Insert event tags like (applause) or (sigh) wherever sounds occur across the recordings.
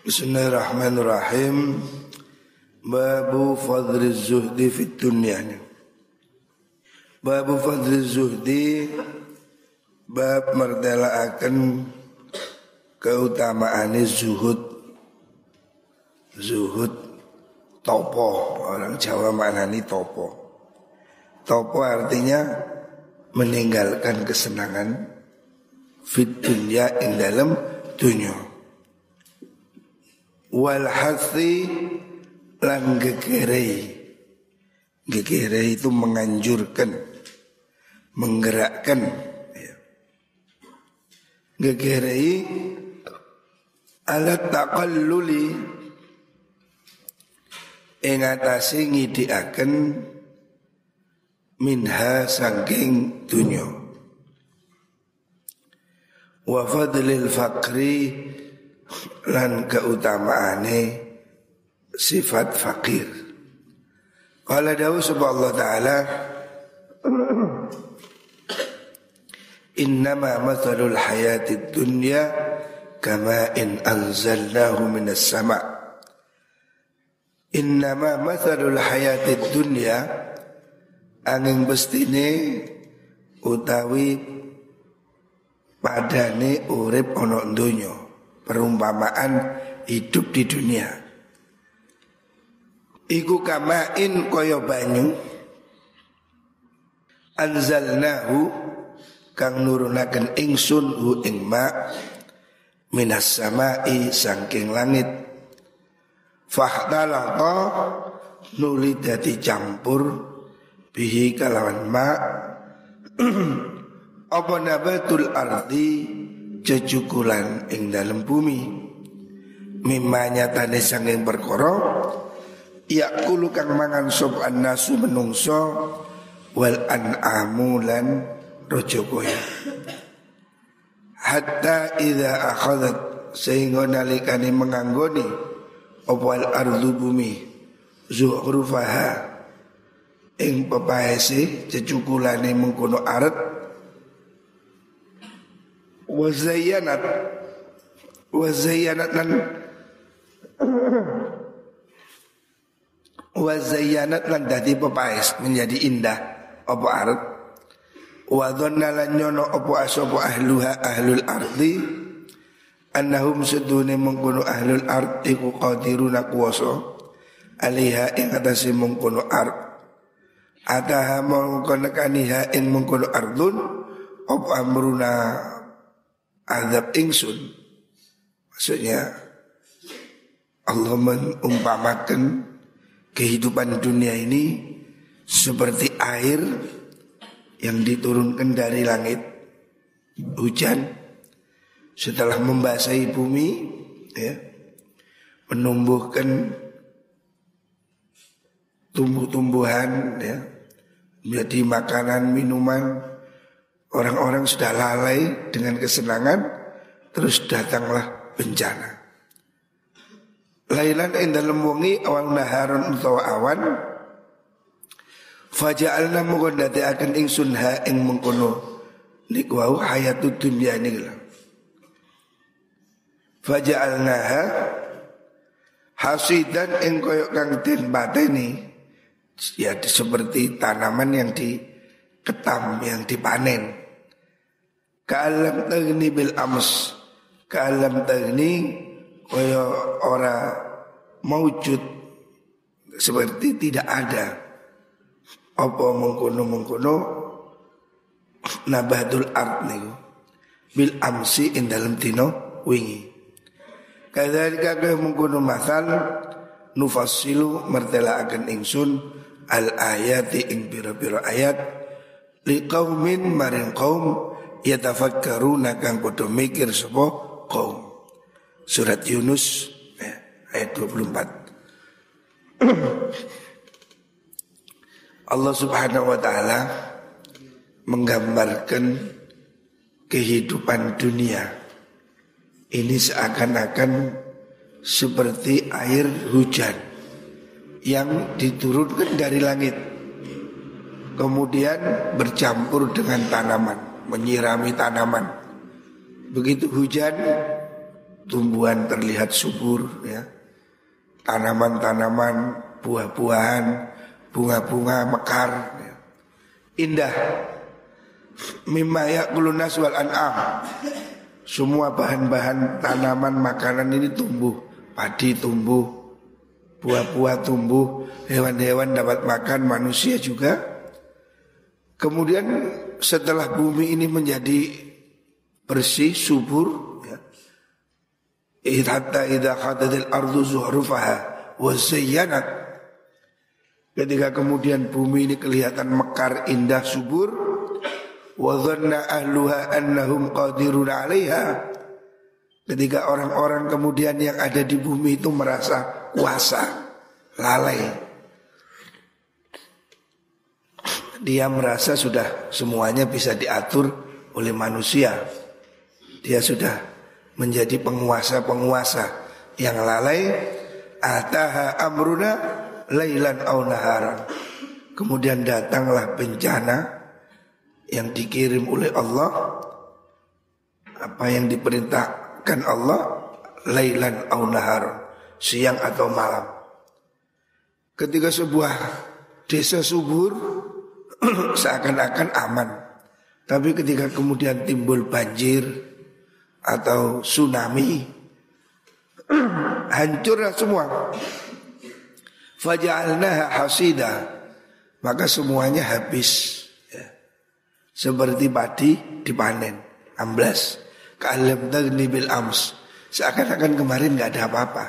Bismillahirrahmanirrahim. Babu fadli zuhdi fit dunya. Babu fadli zuhdi bab akan keutamaan zuhud. Zuhud topo orang Jawa maknani topo. Topo artinya meninggalkan kesenangan fit dunya ing dalam dunia wal hasi lan gegerei gegerei itu menganjurkan menggerakkan ya. gegerei alat takalluli ing atase ngidiaken minha saking dunya wa fadlil fakri lan keutamaane sifat fakir. Qala dawu Allah taala Innama mathalul hayati dunya kama in anzalnahu minas sama' Innama mathalul hayati dunya angin bestine utawi padane urip ana donya perumpamaan hidup di dunia. Iku kamain koyo banyu anzalnahu kang nurunaken ingsun hu ing ma minas samai sangking langit fahdalata nuli dadi campur bihi kalawan ma (clears throat) apa nabatul ardi jejukulan ing dalam bumi. Mimma nyatane sanging perkara yakulu kang mangan sop nasu menungso wal an'amu lan rojo koya hatta idza akhadhat sehingga nalikane menganggoni opal ardu bumi zuhrufaha ing pepaese jejukulane mengkono aret wazayyanat wazayyanat lan wazayyanat lan dadi pepaes menjadi indah. Apa arep? wa dhanna lan nyono apa asapa ahluha ahlul ardi annahum sedune mengkono ahlul ard iku qadiruna kuwasa aliha ing atase mengkono ard ataha mengkono kaniha ing mengkono ardun apa amruna azab ingsun. Maksudnya Allah mengumpamakan kehidupan dunia ini seperti air yang diturunkan dari langit hujan setelah membasahi bumi ya menumbuhkan tumbuh-tumbuhan ya menjadi makanan minuman Orang-orang sudah lalai dengan kesenangan Terus datanglah bencana. Lailan ing dalem wengi awal naharon utawa awan. Faja'alna mukon dati akan ingsun ha ing mengkono. Nik wau hayatu dunia ini Faja'alna ha Hasidan ing koyok kang den bateni Ya seperti tanaman yang diketam, yang dipanen Kalam tagni bil ams. Kalam tagni Kaya ora Mawujud Seperti tidak ada. Apa mengkono-mengkono Nabatul art niku? Bil amsi in dalam tino wingi. Kadhalika kaya mengkono masal Nufassilu mertela akan ingsun Al ayati ing biro-biro ayat Liqaumin maring kaum yatafakkaruna kang padha mikir sapa kaum. Surat Yunus ya, ayat 24. (clears throat) Allah Subhanahu wa taala menggambarkan kehidupan dunia. Ini seakan-akan seperti air hujan yang diturunkan dari langit. Kemudian bercampur dengan tanaman menyirami tanaman. Begitu hujan tumbuhan terlihat subur ya. Tanaman-tanaman, buah-buahan, bunga-bunga mekar ya. Indah. Mimma ya'kulun nas wal an'am. Semua bahan-bahan tanaman makanan ini tumbuh, padi tumbuh, buah-buah tumbuh, hewan-hewan dapat makan, manusia juga. Kemudian setelah bumi ini menjadi bersih, subur, ya. Ardu zuhrufaha. Ketika kemudian bumi ini kelihatan mekar, indah, subur, wa dhanna annahum qadirun. Ketika orang-orang kemudian yang ada di bumi itu merasa kuasa, lalai, dia merasa sudah semuanya bisa diatur oleh manusia. Dia sudah menjadi penguasa-penguasa yang lalai. Ataha amruna lailan au naharan. Kemudian datanglah bencana yang dikirim oleh Allah. Apa yang diperintahkan Allah lailan au naharan. Siang atau malam. Ketika sebuah desa subur (clears throat) seakan-akan aman. Tapi ketika kemudian timbul banjir atau tsunami, (clears throat) hancurlah semua. Faja'alnaha hasida. Maka semuanya habis. Ya. Seperti padi dipanen. Amblas. Ka'alam tagni bil ams. Seakan-akan kemarin nggak ada apa-apa.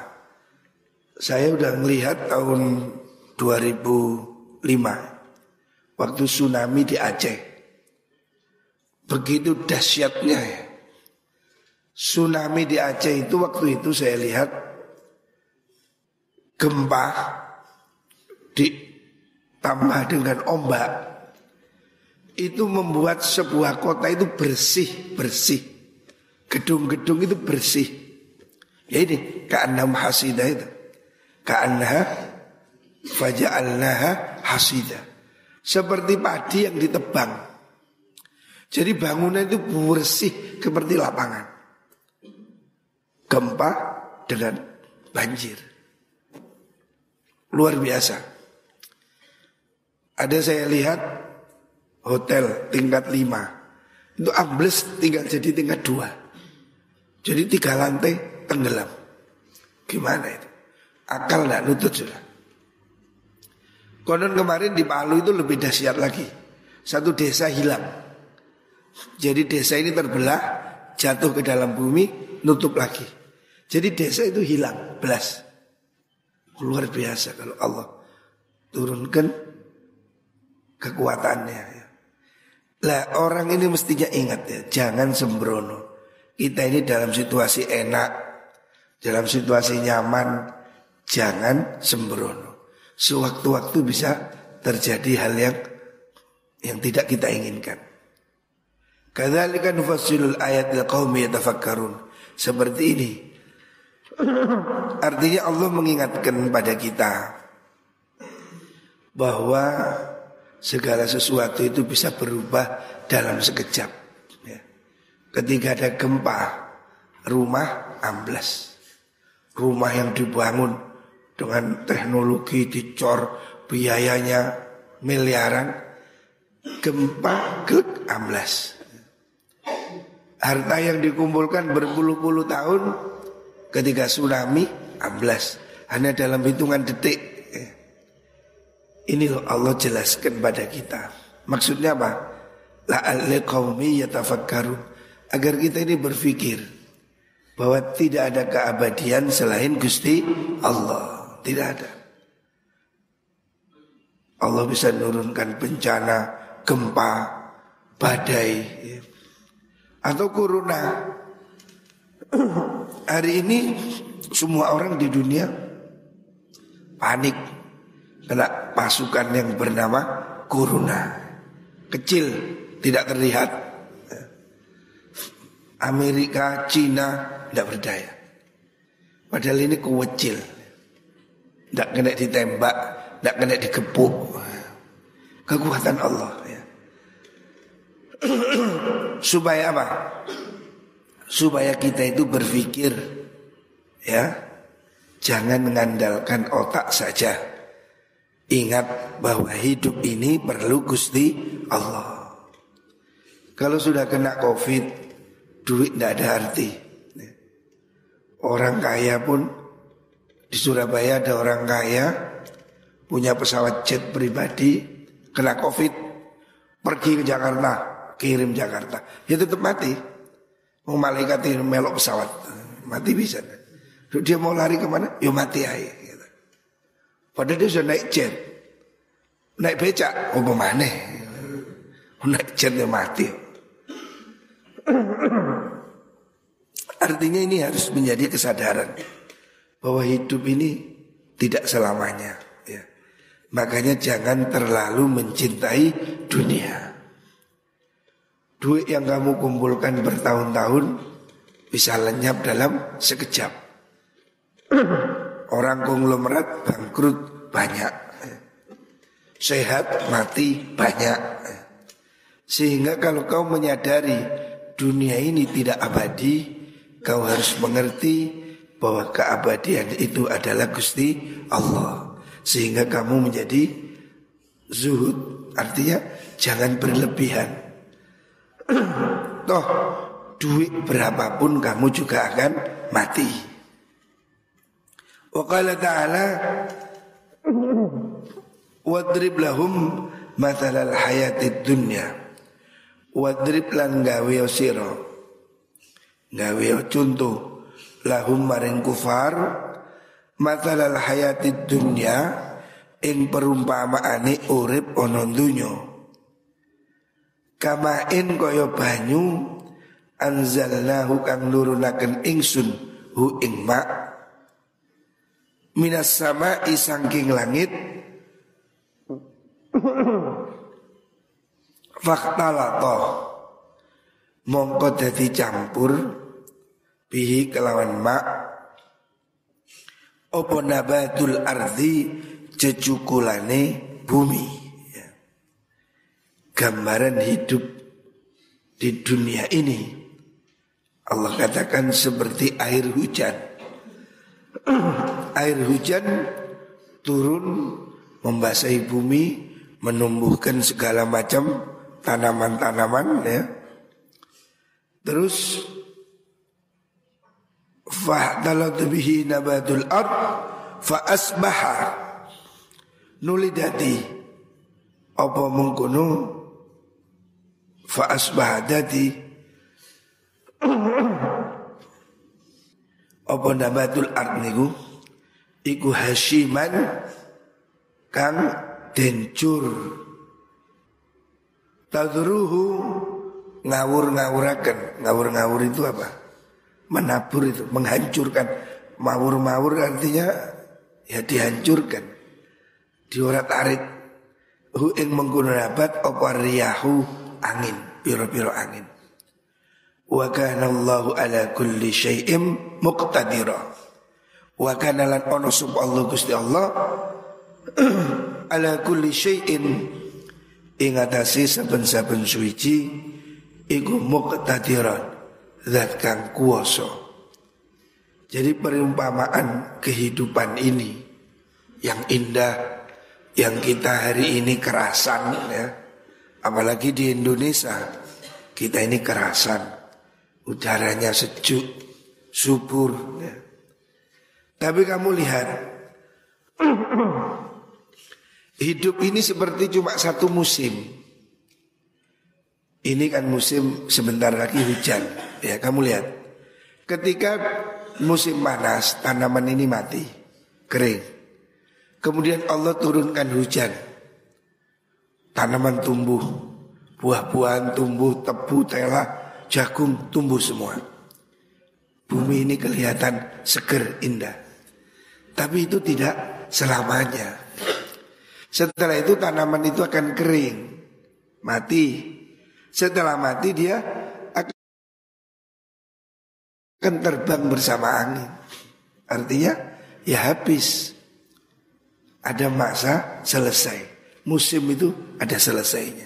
Saya udah melihat tahun 2005 waktu tsunami di Aceh. Begitu dahsyatnya ya. Tsunami di Aceh itu waktu itu saya lihat gempa ditambah dengan ombak. Itu membuat sebuah kota itu bersih bersih. Gedung-gedung itu bersih. Ya ini ka'annam hasidah itu. Ka'annaha faja'alnaha hasidah seperti padi yang ditebang. Jadi bangunan itu bersih seperti lapangan. Gempa dengan banjir. Luar biasa. Ada saya lihat hotel tingkat lima. Itu ambles tinggal jadi tingkat dua. Jadi tiga lantai tenggelam. Gimana itu? Akal nggak nutut sudah. Konon kemarin di Palu itu lebih dahsyat lagi. Satu desa hilang. Jadi desa ini terbelah, jatuh ke dalam bumi, nutup lagi. Jadi desa itu hilang, belas. Luar biasa kalau Allah turunkan kekuatannya. Ya. Lah orang ini mestinya ingat ya, jangan sembrono. Kita ini dalam situasi enak, dalam situasi nyaman, jangan sembrono sewaktu-waktu bisa terjadi hal yang yang tidak kita inginkan. Kadzalika nufassilul ayat liqaumi yatafakkarun. Seperti ini. Artinya Allah mengingatkan pada kita bahwa segala sesuatu itu bisa berubah dalam sekejap. Ya. Ketika ada gempa, rumah amblas. Rumah yang dibangun dengan teknologi dicor biayanya miliaran gempa glek amblas. Harta yang dikumpulkan berpuluh-puluh tahun ketika tsunami amblas. Hanya dalam hitungan detik. Ini Allah jelaskan pada kita. Maksudnya apa? La'alli qaumi yatafakkarun agar kita ini berpikir bahwa tidak ada keabadian selain Gusti Allah tidak ada. Allah bisa menurunkan bencana, gempa, badai, ya. atau corona. (clears throat) Hari ini semua orang di dunia panik kena pasukan yang bernama corona. Kecil, tidak terlihat. Amerika, Cina tidak berdaya. Padahal ini kecil. Tidak kena ditembak, tidak kena dikepuk. Kekuatan Allah ya. (clears throat) Supaya apa? Supaya kita itu berpikir Ya, jangan mengandalkan otak saja. Ingat bahwa hidup ini perlu Gusti Allah. Kalau sudah kena Covid, duit tidak ada arti. Orang kaya pun di Surabaya ada orang kaya punya pesawat jet pribadi kena Covid, pergi ke Jakarta, kirim Jakarta, ya tetap mati. Mau malaikat ini melok pesawat, mati bisa. Dia mau lari ke mana? Ya mati aja. Gitu. Padahal dia sudah naik jet, naik becak, oh mana? Naik jet ya mati. Artinya ini harus menjadi kesadaran bahwa hidup ini tidak selamanya. Ya. Makanya jangan terlalu mencintai dunia. Duit yang kamu kumpulkan bertahun-tahun bisa lenyap dalam sekejap. Orang konglomerat bangkrut banyak. Sehat mati banyak. Sehingga kalau kau menyadari dunia ini tidak abadi, kau harus mengerti bahwa keabadian itu adalah Gusti Allah. Sehingga kamu menjadi zuhud, artinya jangan berlebihan. (clears throat) Toh duit berapapun kamu juga akan mati. Wa qala ta'ala Wadrib lahum mathalal hayatid dunya Wadrib lan gawe sira Gawe contoh Lahum maring kufar Mathalal hayatid dunya Ing perumpamaane urip ana donya. Kama in kaya banyu anzalnahu kang nurunaken ingsun hu ing ma minas sama isangking langit (clears throat) faktalata mongko dadi campur bihi kelawan ma opo nabatul ardi jejukulane bumi? Gambaran hidup di dunia ini. Allah katakan seperti air hujan. Air hujan turun membasahi bumi Menumbuhkan segala macam tanaman-tanaman ya. Terus Fahtalat bihi nabatul ard Fa asbaha Nulidati Apa mengkuno fa asbah dadi. Apa nabatul art niku? Iku hasyiman kang dencur. Tadruhu ngawur-ngawuraken. Ngawur-ngawur itu apa menabur itu menghancurkan. Mawur-mawur artinya ya dihancurkan. Diorat-arit hu ing menggunakan nabat apa riyahu angin, piro-piro angin. Wa kana Allahu ala kulli syai'im muqtadira. Wa kana lan ono Allah Gusti Allah (clears throat) ala kulli syai'in. Ing atase saben-saben suci iku muqtadiran zat kang kuwasa. Jadi perumpamaan kehidupan ini yang indah yang kita hari ini kerasan ya Apalagi di Indonesia kita ini kerasan, udaranya sejuk, subur. Ya. Tapi kamu lihat, (clears throat) hidup ini seperti cuma satu musim. Ini kan musim sebentar lagi hujan. Ya kamu lihat, ketika musim panas tanaman ini mati, kering. Kemudian Allah turunkan hujan Tanaman tumbuh, buah-buahan tumbuh, tebu, tela, jagung tumbuh semua. Bumi ini kelihatan seger, indah. Tapi itu tidak selamanya. Setelah itu tanaman itu akan kering, mati. Setelah mati dia akan terbang bersama angin. Artinya ya habis. Ada masa selesai musim itu ada selesainya.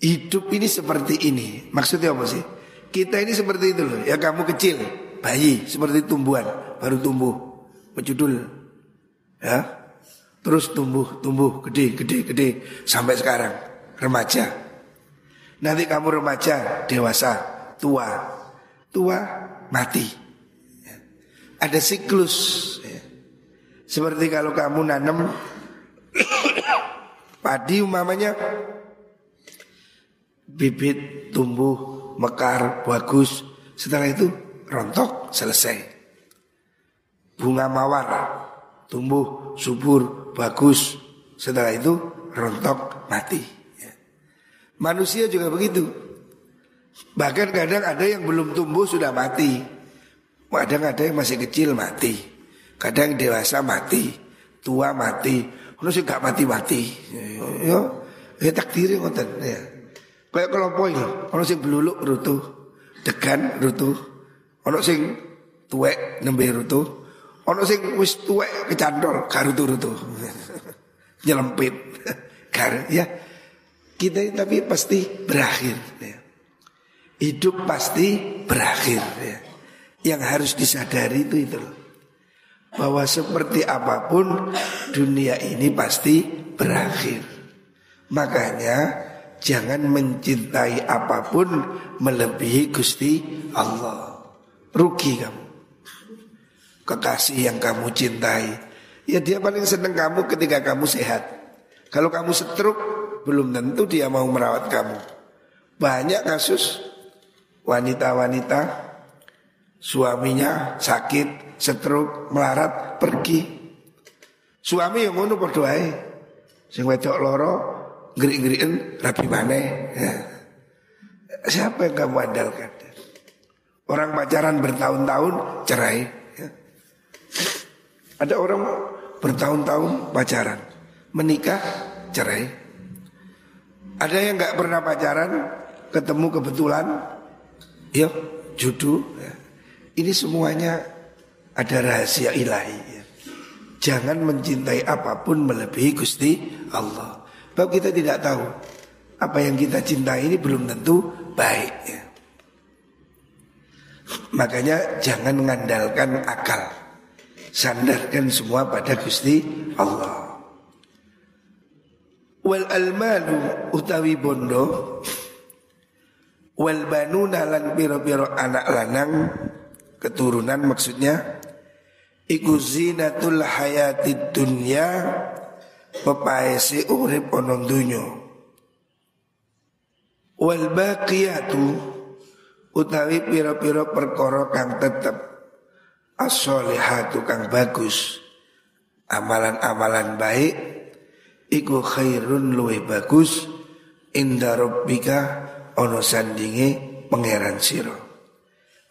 Hidup ini seperti ini. Maksudnya apa sih? Kita ini seperti itu loh. Ya kamu kecil, bayi seperti tumbuhan baru tumbuh mencudul ya terus tumbuh tumbuh gede gede gede sampai sekarang remaja nanti kamu remaja dewasa tua tua mati. Ada siklus ya. seperti kalau kamu nanam (coughs) padi umpamanya bibit tumbuh mekar bagus. Setelah itu rontok selesai. Bunga mawar tumbuh subur bagus. Setelah itu rontok mati ya. manusia juga begitu bahkan kadang ada yang belum tumbuh sudah mati kadang ada yang masih kecil mati kadang dewasa mati tua mati ono sing gak mati-mati. Yo, ya takdiri ngoten ya. Kayak kelompok iki, ono sing bluluk rutuh, degan rutuh, ono sing tuwek nembe rutuh, ono sing wis tuwek kecantol gak rutuh-rutuh. (laughs) Nyelempit. (laughs) Gar ya. Kita tapi pasti berakhir ya. Hidup pasti berakhir ya. Yang harus disadari itu itu bahwa seperti apa pun dunia ini pasti berakhir. Makanya jangan mencintai apa pun melebihi Gusti Allah. Rugi kamu. Kekasih yang kamu cintai, ya dia paling senang kamu ketika kamu sehat. Kalau kamu setruk, belum tentu dia mau merawat kamu. Banyak kasus wanita-wanita suaminya sakit setruk, melarat, pergi. Suami yang ngono ae. Sing wedok loro ngrik-ngriken rapi maneh. Ya. Siapa yang kamu andalkan? Orang pacaran bertahun-tahun cerai. Ya. Ada orang bertahun-tahun pacaran, menikah cerai. Ada yang nggak pernah pacaran, ketemu kebetulan, ya jodoh. Ya. Ini semuanya ada rahasia ilahi. Ya. Jangan mencintai apa pun melebihi Gusti Allah. Sebab kita tidak tahu apa yang kita cintai ini belum tentu baik. Ya. Makanya jangan mengandalkan akal. Sandarkan semua pada Gusti Allah. Wal almalu utawi bondo wal banuna lan piro-piro anak lanang. Keturunan maksudnya. Iku zinatul hayati dunya. Pepaisi urip onong dunyo Wal baqiyatu. Utawi piro-piro perkara kang tetep. As-solihatu kang bagus. Amalan-amalan baik. Iku khairun luwe bagus. Inda rabbika ono sandingi pangeran siro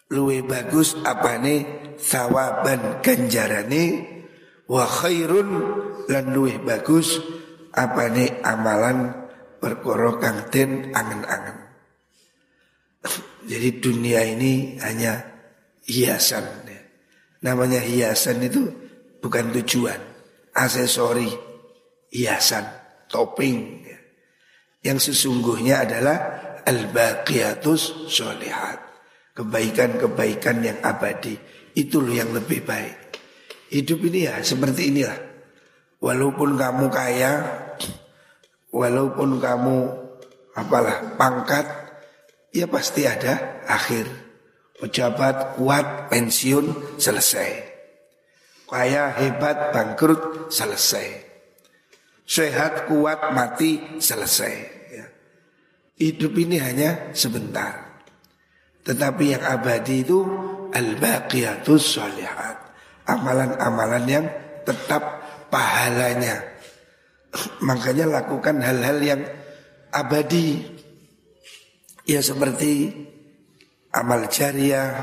Luwe bagus apane sawaban ganjarane wa khairun lan luwih bagus apane amalan perkara kang den angen-angen. (clears throat) Jadi dunia ini hanya hiasan. Ya. Namanya hiasan itu bukan tujuan, aksesori, hiasan, topping. Ya. Yang sesungguhnya adalah al-baqiyatus sholihat. Kebaikan-kebaikan yang abadi itu loh yang lebih baik. Hidup ini ya seperti inilah. Walaupun kamu kaya, walaupun kamu apalah pangkat, ya pasti ada akhir. Pejabat kuat, pensiun, selesai. Kaya hebat, bangkrut, selesai. Sehat, kuat, mati, selesai. Hidup ini hanya sebentar. Tetapi yang abadi itu al-baqiyatus sholihat. Amalan-amalan yang tetap pahalanya. (clears throat) Makanya lakukan hal-hal yang abadi. Ya seperti amal jariah,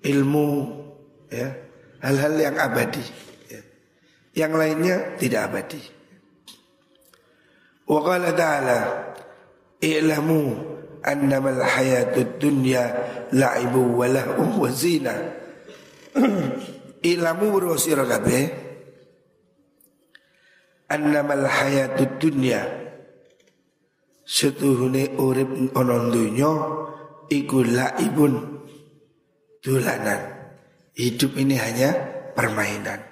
ilmu, ya hal-hal yang abadi. Ya. Yang lainnya tidak abadi. Wa qala ta'ala i'lamu annamal hayatud dunya la'ibu wa lahu wa zina. Ilamu bro sira kabeh. Annamal hayatud dunya setuhune urip ana donya iku laibun dulanan. Hidup ini hanya permainan.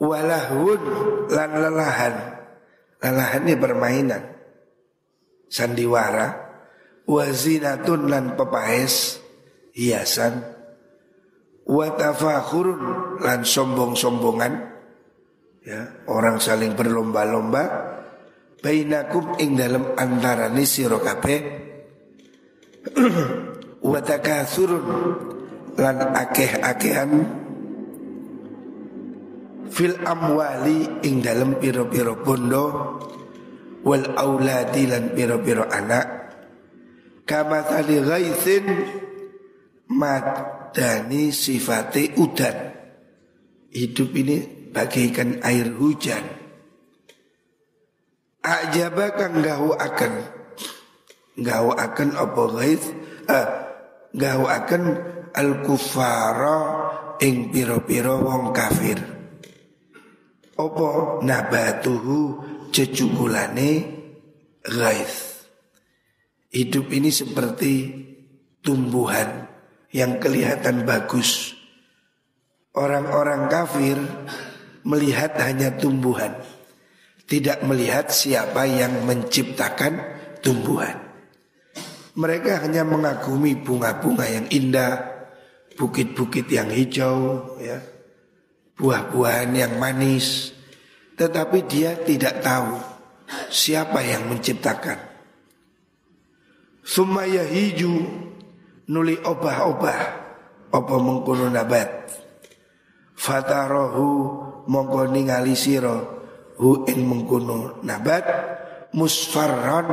Walahun lan lelahan. Lelahan ini permainan. Sandiwara. Wazinatun lan pepaes. Hiasan. Watafakhurun lan sombong-sombongan. Ya, orang saling berlomba-lomba bainakum ing dalam antarane sira kabeh (clears throat) wa takasurun lan akeh-akehan fil amwali ing dalam piro-piro bondo wal auladi lan piro-piro anak. Kama tali ghaithin madani sifate udan. Hidup ini bagaikan air hujan. Ajaba kang gahu akan. Gahu akan apa ghaith eh, gahu akan al kufara ing piro-piro wong kafir. Opo nabatuhu cecukulane ghaith. Hidup ini seperti tumbuhan yang kelihatan bagus. Orang-orang kafir melihat hanya tumbuhan, tidak melihat siapa yang menciptakan tumbuhan. Mereka hanya mengagumi bunga-bunga yang indah, bukit-bukit yang hijau, ya, buah-buahan yang manis, tetapi dia tidak tahu siapa yang menciptakan. Sumaya hiju nuli obah-obah. Apa mengkono nabat. Fatarohu mongko ningali sira. Hu ing mengkono nabat musfarron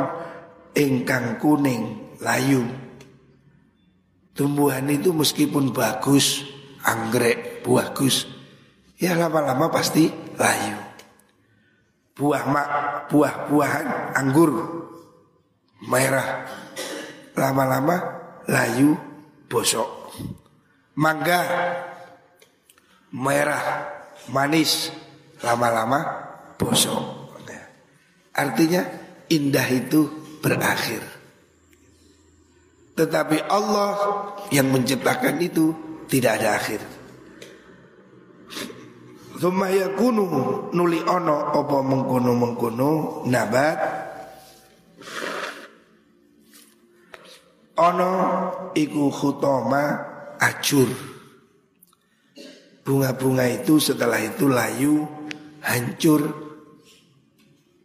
ingkang kuning layu. Tumbuhan itu meskipun bagus, anggrek, bagus, ya lama-lama pasti layu. Buah mak, buah-buahan anggur merah, lama-lama layu, bosok. Mangga merah, manis, lama-lama bosok. Artinya indah itu berakhir. Tetapi Allah yang menciptakan itu tidak ada akhir. Thumma yakunu nuli ono apa mengkono mengkono nabat. Ono iku khutoma acur. Bunga-bunga itu setelah itu layu hancur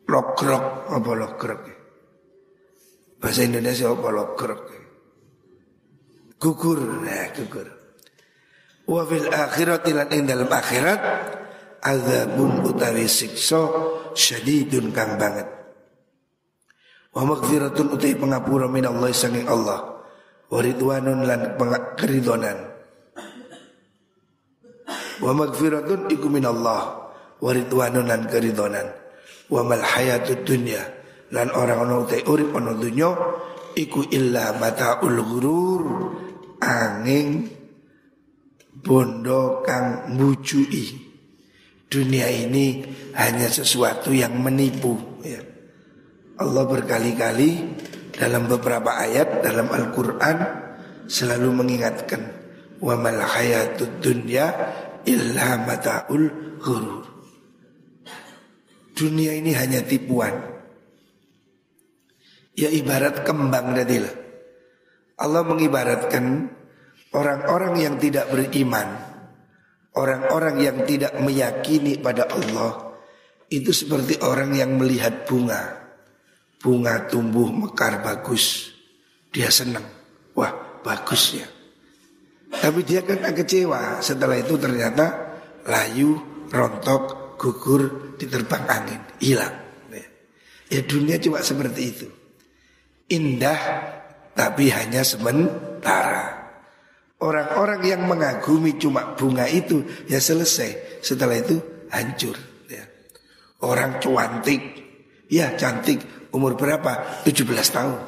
lokrok apa lokrok Bahasa Indonesia apa lokrok gugur nah gugur wa fil akhirati lan ing dalam akhirat azabun utawi siksa syadidun kang banget. Wa maghfiratun utai pengapura min Allah sanging Allah. Wa ridwanun lan keridonan. Wa maghfiratun iku min Allah wa ridwanun lan keridonan. Wa mal hayatud dunya. Lan orang ono utai urip ono dunya iku illa mataul ghurur. Angin bondo kang mujui. Dunia ini hanya sesuatu yang menipu ya. Allah berkali-kali dalam beberapa ayat dalam Al-Quran selalu mengingatkan wa mal hayatud dunya illa mataul ghurur. Dunia ini hanya tipuan. Ya ibarat kembang tadilah Allah mengibaratkan orang-orang yang tidak beriman, orang-orang yang tidak meyakini pada Allah itu seperti orang yang melihat bunga. Bunga tumbuh mekar bagus. Dia senang. Wah, bagus ya. Tapi dia kan kecewa setelah itu ternyata layu, rontok, gugur, diterbang angin, hilang. Ya dunia cuma seperti itu. Indah tapi hanya sementara. Orang-orang yang mengagumi cuma bunga itu ya selesai. Setelah itu hancur. Ya. Orang cantik, ya cantik, umur berapa? 17 tahun.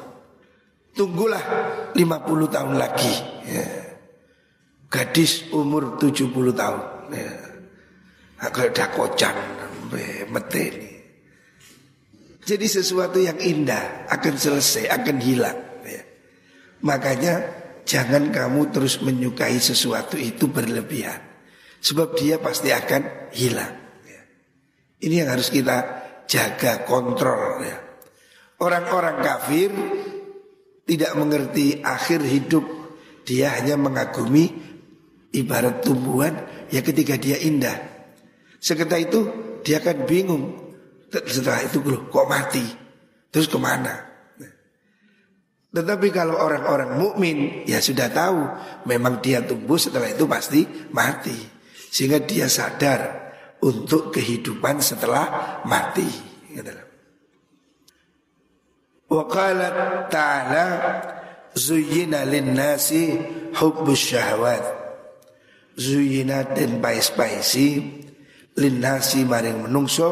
Tunggulah 50 tahun lagi. Ya. Gadis umur 70 tahun. Ya. Agak dakocan, meteni. Jadi sesuatu yang indah akan selesai, akan hilang. Makanya jangan kamu terus menyukai sesuatu itu berlebihan. Sebab dia pasti akan hilang. Ya. Ini yang harus kita jaga kontrol ya. Orang-orang kafir tidak mengerti akhir hidup. Dia hanya mengagumi ibarat tumbuhan ya ketika dia indah. Seketika itu dia akan bingung. Setelah itu loh, kok mati? Terus ke mana? Tetapi kalau orang-orang mukmin ya sudah tahu memang dia tumbuh setelah itu pasti mati. Sehingga dia sadar untuk kehidupan setelah mati. Wa qala ta'ala zuyyina lin-nasi hubbus syahwat. Zuyyina den pais-paisi lin-nasi maring menungso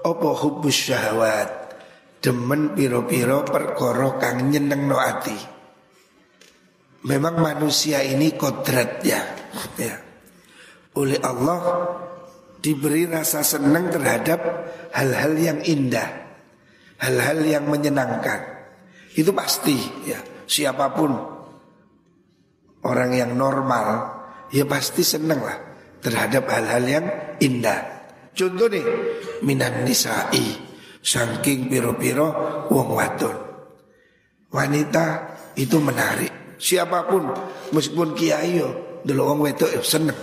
apa hubbus syahwat demen piro-piro perkoro kang nyeneng no ati. Memang manusia ini kodrat ya. ya. Oleh Allah diberi rasa senang terhadap hal-hal yang indah, hal-hal yang menyenangkan. Itu pasti ya. Siapa pun orang yang normal ya pasti senang lah terhadap hal-hal yang indah. Contoh nih minan nisa'i Saking piro-piro wong wadon. Wanita itu menarik. Siapa pun meskipun kiai yo dulu wong wedok yo seneng.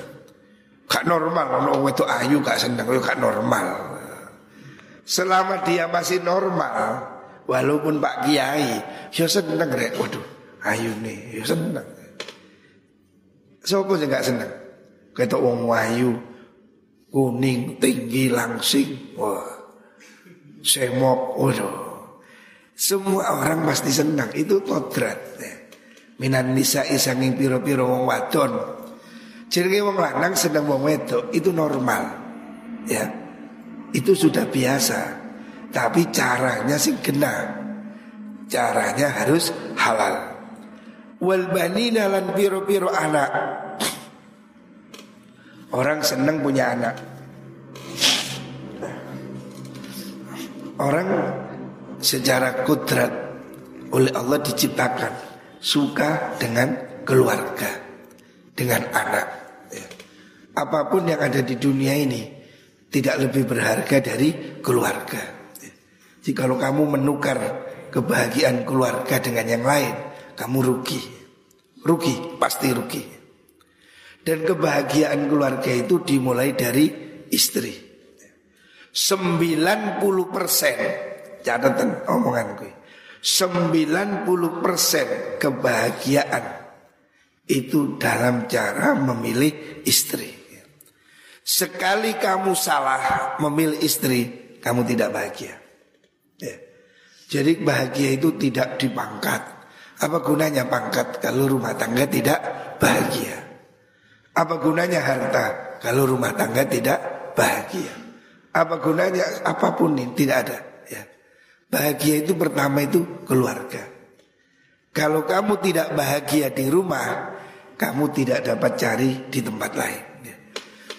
Gak normal wong wedok ayu gak seneng yo gak normal. Selama dia masih normal, walaupun Pak Kiai, yo seneng rek. Waduh, ayu nih, yo seneng. Sopo sih gak seneng? Ketok wong ayu, kuning, tinggi, langsing. Wah, semok. Semua orang pasti senang, itu kodrat. Ya. Minan nisa isanging piro-piro wong wadon. Jadi wong lanang sedang wong wedok itu normal. Ya. Itu sudah biasa. Tapi caranya sih kena. Caranya harus halal. Wal banina lan piro-piro anak. Orang senang punya anak. Orang secara kudrat oleh Allah diciptakan suka dengan keluarga, dengan anak. Ya. Apa pun yang ada di dunia ini tidak lebih berharga dari keluarga. Ya. Jadi kalau kamu menukar kebahagiaan keluarga dengan yang lain, kamu rugi. Rugi, pasti rugi. Dan kebahagiaan keluarga itu dimulai dari istri. 90 persen catatan omongan gue 90 persen kebahagiaan itu dalam cara memilih istri. Sekali kamu salah memilih istri kamu tidak bahagia. Ya. jadi bahagia itu tidak dipangkat. Apa gunanya pangkat kalau rumah tangga tidak bahagia? Apa gunanya harta kalau rumah tangga tidak bahagia apa gunanya apa pun ini tidak ada ya. Bahagia itu pertama itu keluarga. Kalau kamu tidak bahagia di rumah, kamu tidak dapat cari di tempat lain. Ya.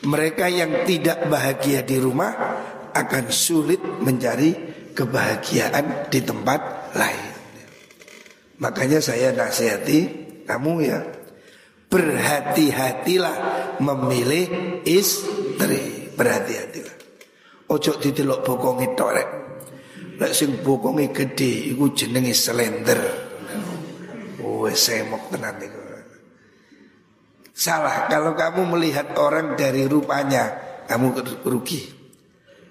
Mereka yang tidak bahagia di rumah akan sulit mencari kebahagiaan di tempat lain. Makanya saya nasihati kamu ya berhati-hatilah memilih istri, berhati-hatilah. Ojo didelok bokonge tok rek. Lek sing bokonge gede iku jenenge slender. Wes semok tenan iku. Salah kalau kamu melihat orang dari rupanya, kamu rugi.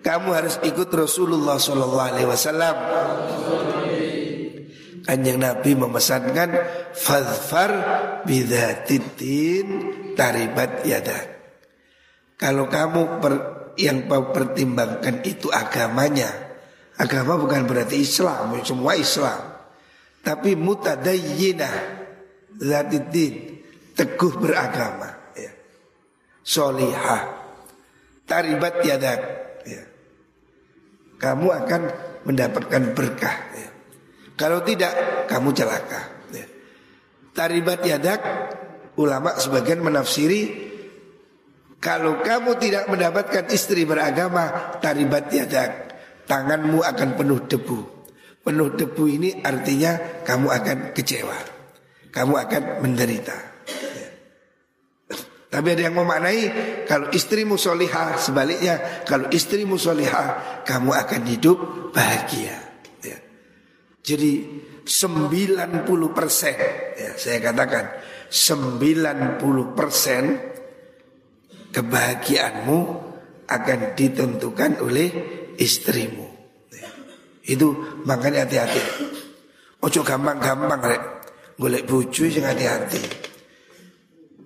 Kamu harus ikut Rasulullah Sallallahu Alaihi Wasallam. Kanjeng Nabi memesankan fadfar bidatidin taribat yadak. Kalau kamu per, yang kau pertimbangkan itu agamanya. Agama bukan berarti Islam, semua Islam. Tapi mutadayyinah zatidin, teguh beragama, ya. Solihah, taribat yadak, ya. Kamu akan mendapatkan berkah, ya. Kalau tidak, kamu celaka. Ya. Taribat yadak, ulama sebagian menafsiri kalau kamu tidak mendapatkan istri beragama, taribat yadak, tanganmu akan penuh debu. Penuh debu ini artinya kamu akan kecewa. kamu akan menderita. Tapi ada yang memaknai kalau istrimu solihah sebaliknya kalau istrimu solihah kamu akan hidup bahagia. Ya. Jadi 90 persen ya, saya katakan 90 persen kebahagiaanmu akan ditentukan oleh istrimu. Itu makanya hati-hati. Ojo gampang-gampang rek. Golek bojo sing hati-hati.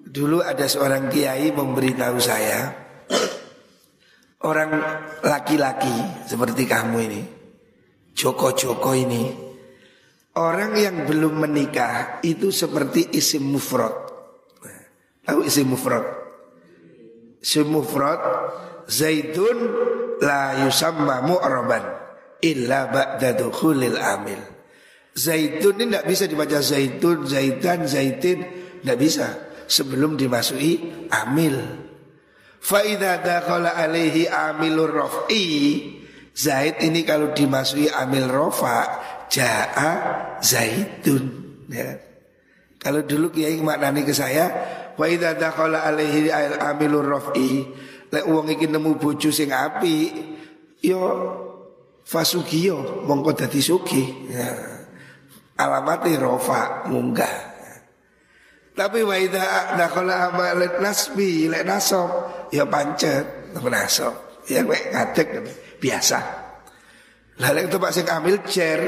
Dulu ada seorang kiai memberitahu saya orang laki-laki seperti kamu ini, Joko-Joko ini Orang yang belum menikah itu seperti isim mufrad. Tahu isim mufrad? Isim mufrad Zaidun la yusamma mu'raban illa ba'da dukhulil amil. Zaitun ini tidak bisa dibaca zaitun, zaitan, zaitin, tidak bisa sebelum dimasuki amil. Fa'idha dakhala alaihi amilur raf'i Zaid ini kalau dimasuki amil rofa Ja'a zaitun ya. Kalau dulu kiai maknani ke saya Wa idha dakhala alaihi amilur raf'i Lek uang iki nemu bojo sing api Yo fasugiyo mongko dadi sugih. Ya. Alamati rofa munggah. Tapi wa idha dakhala amalat nasbi Lek nasab Ya pancet Nasab. Ya mek ngadek biasa. Lalu itu pak sing ambil chair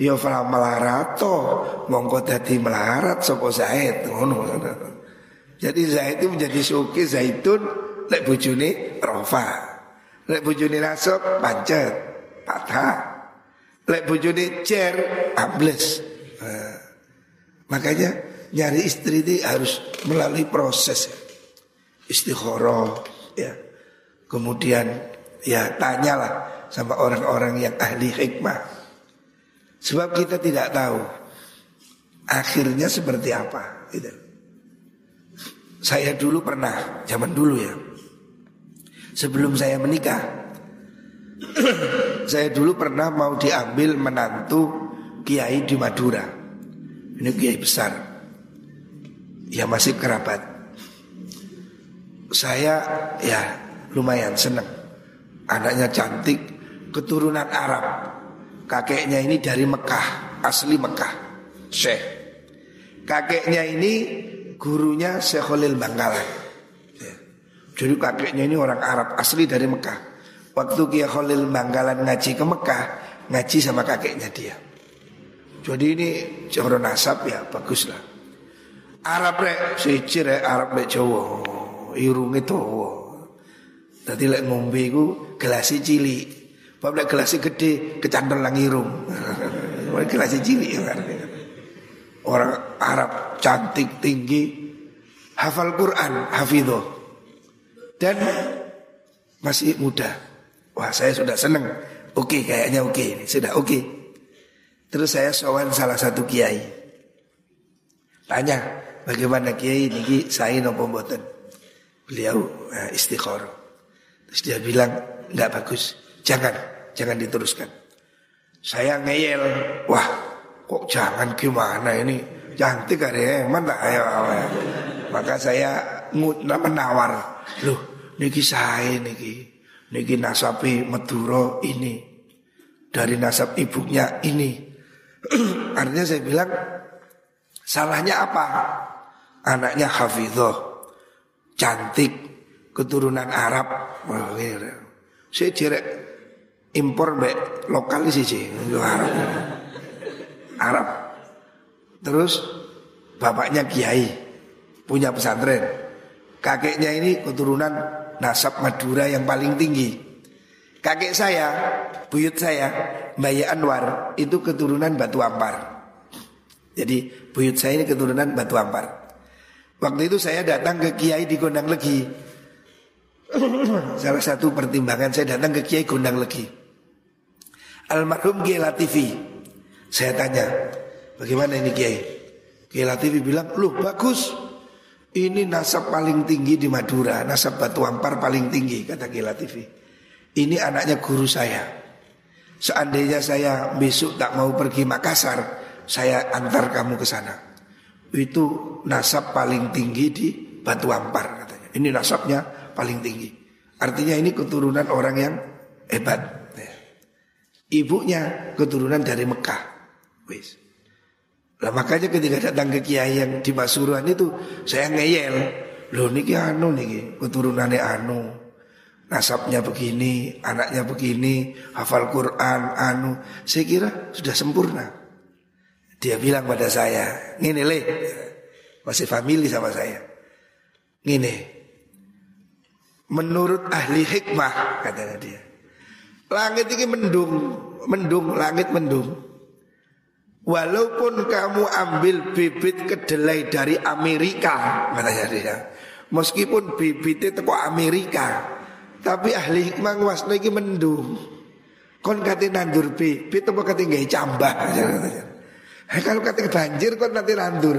Ya fala melarato Mongko dadi melarat Sopo Zaid ngono Jadi Zaid itu menjadi suki Zaitun Lek bujuni Rofa Lek bujuni nasab Pancet Patah Lek bujuni cer Ambles nah, Makanya nyari istri ini harus melalui proses Istiqoroh ya. Kemudian ya tanyalah sama orang-orang yang ahli hikmah Sebab kita tidak tahu akhirnya seperti apa. Gitu. Saya dulu pernah, zaman dulu ya, sebelum saya menikah, (clears throat) saya dulu pernah mau diambil menantu kiai di Madura. Ini kiai besar, ya masih kerabat. Saya ya lumayan senang, anaknya cantik, keturunan Arab. Kakeknya ini dari Mekah, asli Mekah, Syekh. Kakeknya ini gurunya Syekh Khalil Bangkalan. Ya. Jadi kakeknya ini orang Arab asli dari Mekah. Waktu Kiai Khalil Bangkalan ngaji ke Mekah, ngaji sama kakeknya dia. Jadi ini cara nasab ya bagus lah. Arab rek, siji rek Arab rek Jawa. Irung itu. Tadi lek ngombe iku gelasi cilik. Bab nek gelas gede kecantol lang irung. (laughs) gelas cilik ya kan. Orang Arab cantik tinggi hafal Quran hafidho dan masih muda. Wah saya sudah seneng. Oke kayaknya oke sudah oke. Terus saya sowan salah satu kiai. Tanya bagaimana kiai ini saya nopo mboten. Beliau uh, istikharah. Terus dia bilang nggak bagus. Jangan jangan diteruskan. Saya ngeyel, wah kok jangan gimana ini cantik ada mana ayo, ayo. Maka saya menawar, loh niki saya niki, niki nasabi Madura ini dari nasab ibunya ini. (clears throat) Artinya saya bilang salahnya apa? Anaknya Hafidhoh, cantik, keturunan Arab. Saya cerek impor mbak lokal sih sih. Arab. Terus bapaknya kiai punya pesantren. Kakeknya ini keturunan nasab Madura yang paling tinggi. Kakek saya, buyut saya, Mbak Anwar itu keturunan Batu Ampar. Jadi buyut saya ini keturunan Batu Ampar. Waktu itu saya datang ke Kiai di Gondang Legi. Salah satu pertimbangan saya datang ke Kiai Gondang Legi almarhum Kiai Latifi. Saya tanya, bagaimana ini Kiai? Kiai Latifi bilang, lu bagus. Ini nasab paling tinggi di Madura, nasab Batu Ampar paling tinggi, kata Kiai Latifi. Ini anaknya guru saya. Seandainya saya besok tak mau pergi Makassar, saya antar kamu ke sana. itu nasab paling tinggi di Batu Ampar katanya. Ini nasabnya paling tinggi. Artinya ini keturunan orang yang hebat. Ya. Ibunya keturunan dari Mekah. Wis. Lah makanya ketika datang ke kiai yang di Pasuruan itu saya ngeyel. Loh niki anu niki keturunannya anu. Nasabnya begini, anaknya begini, hafal Quran, anu. Saya kira sudah sempurna. Dia bilang pada saya, ngene le, masih family sama saya. Ngene, menurut ahli hikmah katanya dia, langit ini mendung, mendung, langit mendung. Walaupun kamu ambil bibit kedelai dari Amerika, katanya dia, meskipun bibitnya teko Amerika, tapi ahli hikmah wasno ini mendung. Kon kate nandur bibit apa kate gawe cambah. Nah, kalau kata banjir kok nanti nandur.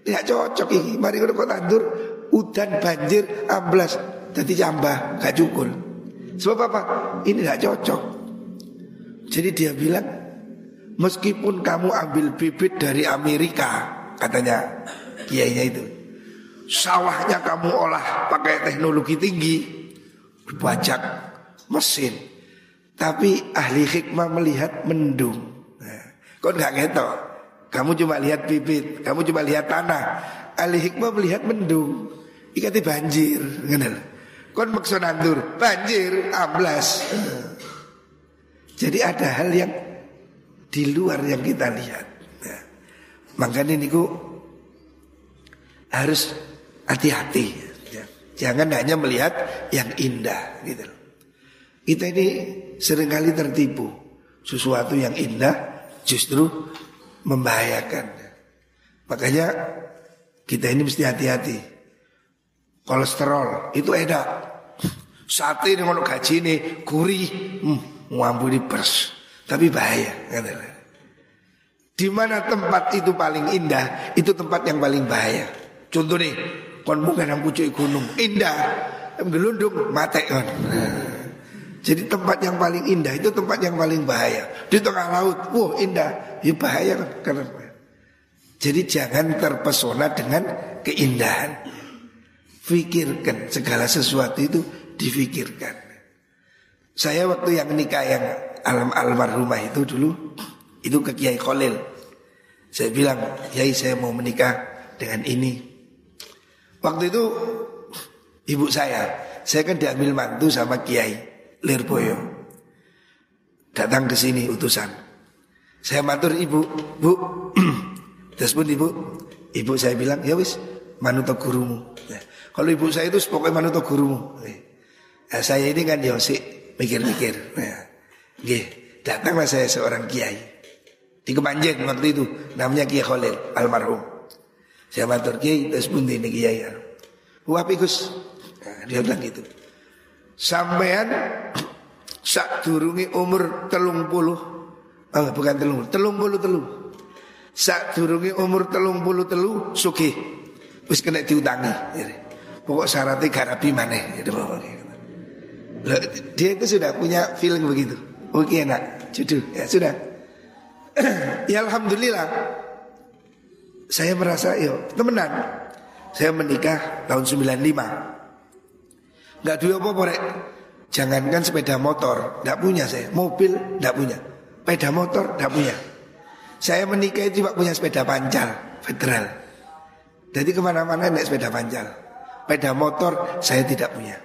Tidak cocok ini. Mari kalau kau nandur udan banjir amblas jadi jambah gak cukup. Sebab apa? Ini tidak cocok. Jadi dia bilang meskipun kamu ambil bibit dari Amerika katanya kiainya itu sawahnya kamu olah pakai teknologi tinggi dibajak mesin tapi ahli hikmah melihat mendung nah, kok nggak ngetok kamu cuma lihat bibit, kamu cuma lihat tanah. Ahli hikmah melihat mendung. Ikati banjir, kenal. Kon maksud nandur, banjir, amblas. Jadi ada hal yang di luar yang kita lihat. Nah, makanya niku harus hati-hati. Ya. Jangan hanya melihat yang indah gitu. Kita ini sering kali tertipu. Sesuatu yang indah justru membahayakan. Makanya kita ini mesti hati-hati. Kolesterol itu enak. Sate ini kalau gaji ini gurih, hmm, di pers. Tapi bahaya. Di mana tempat itu paling indah, itu tempat yang paling bahaya. Contoh nih, kon yang pucuk gunung, indah, gelundung, mati kon. Jadi tempat yang paling indah itu tempat yang paling bahaya. Di tengah laut, wah indah, ya bahaya kan karena Jadi jangan terpesona dengan keindahan. Fikirkan segala sesuatu itu difikirkan. Saya waktu yang nikah yang alam almarhumah itu dulu itu ke Kiai Khalil. Saya bilang, Kiai saya mau menikah dengan ini. Waktu itu ibu saya, saya kan diambil mantu sama Kiai. Lirboyo datang ke sini utusan. Saya matur ibu, bu, (clears throat) terus pun ibu, ibu saya bilang ya wis manuto gurumu. Ya. Kalau ibu saya itu pokoknya manuto gurumu. Ya, saya ini kan ya mikir-mikir. Ya. Gih, datanglah saya seorang kiai. Di Kepanjen waktu itu namanya Kiai Khalil almarhum. Saya matur kiai terus pun ini kiai. Wah Gus, nah, dia bilang gitu. Sampean sak durungi umur telung puluh. Oh, bukan telung telung puluh telu. Sak durungi umur telung puluh telu suki wis kena diutangi pokok syaratnya garapi mana dia itu sudah punya feeling begitu oke enak judul ya sudah (clears throat) ya alhamdulillah saya merasa yo temenan saya menikah tahun 95 Nggak duit apa-apa rek. Jangankan sepeda motor, nggak punya saya. Mobil nggak punya. Sepeda motor nggak punya. Saya menikah itu cuma punya sepeda pancal federal. Jadi ke mana-mana naik sepeda pancal. Sepeda motor saya tidak punya.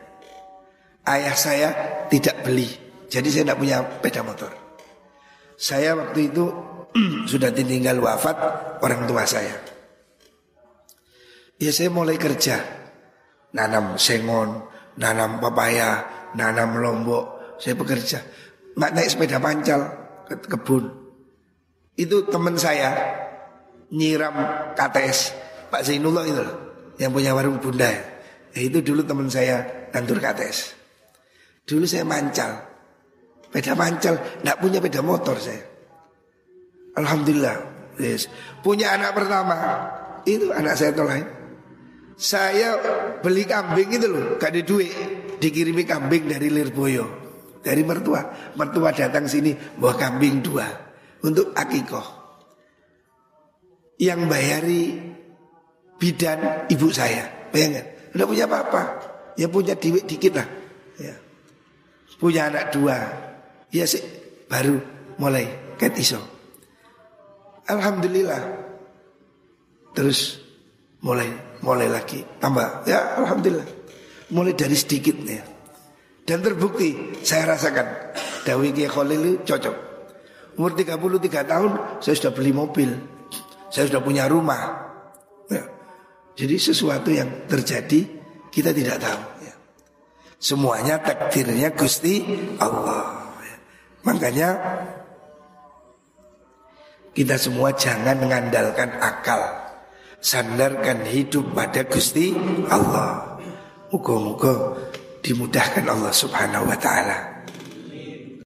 Ayah saya tidak beli. Jadi saya tidak punya sepeda motor. Saya waktu itu (clears throat) sudah ditinggal wafat orang tua saya. Ya saya mulai kerja. Nanam sengon, nanam papaya, nanam lombok, saya bekerja. Mak naik sepeda pancal ke kebun. Itu teman saya nyiram KTS Pak Zainullah itu yang punya warung bunda. Ya, itu dulu teman saya kantor KTS. Dulu saya mancal, sepeda mancal, nggak punya sepeda motor saya. Alhamdulillah, yes. punya anak pertama itu anak saya tolong saya beli kambing itu loh, gak ada duit. Dikirimi kambing dari Lirboyo. Dari mertua. Mertua datang sini bawa kambing dua. Untuk akikoh. Yang bayari bidan ibu saya. Bayangkan, udah punya apa-apa. Ya punya duit dikit lah. Ya. Punya anak dua. Ya sih baru mulai ket iso. Alhamdulillah. Terus mulai mulai lagi tambah. Ya alhamdulillah. Mulai dari sedikit ya. Dan terbukti saya rasakan Dawi Kiai Khalil cocok. Umur 33 tahun saya sudah beli mobil. Saya sudah punya rumah. Ya. Jadi sesuatu yang terjadi kita tidak tahu. Ya. Semuanya takdirnya Gusti Allah. Ya. Makanya kita semua jangan mengandalkan akal. Sandarkan hidup pada Gusti Allah. Muka-muka dimudahkan Allah Subhanahu wa taala.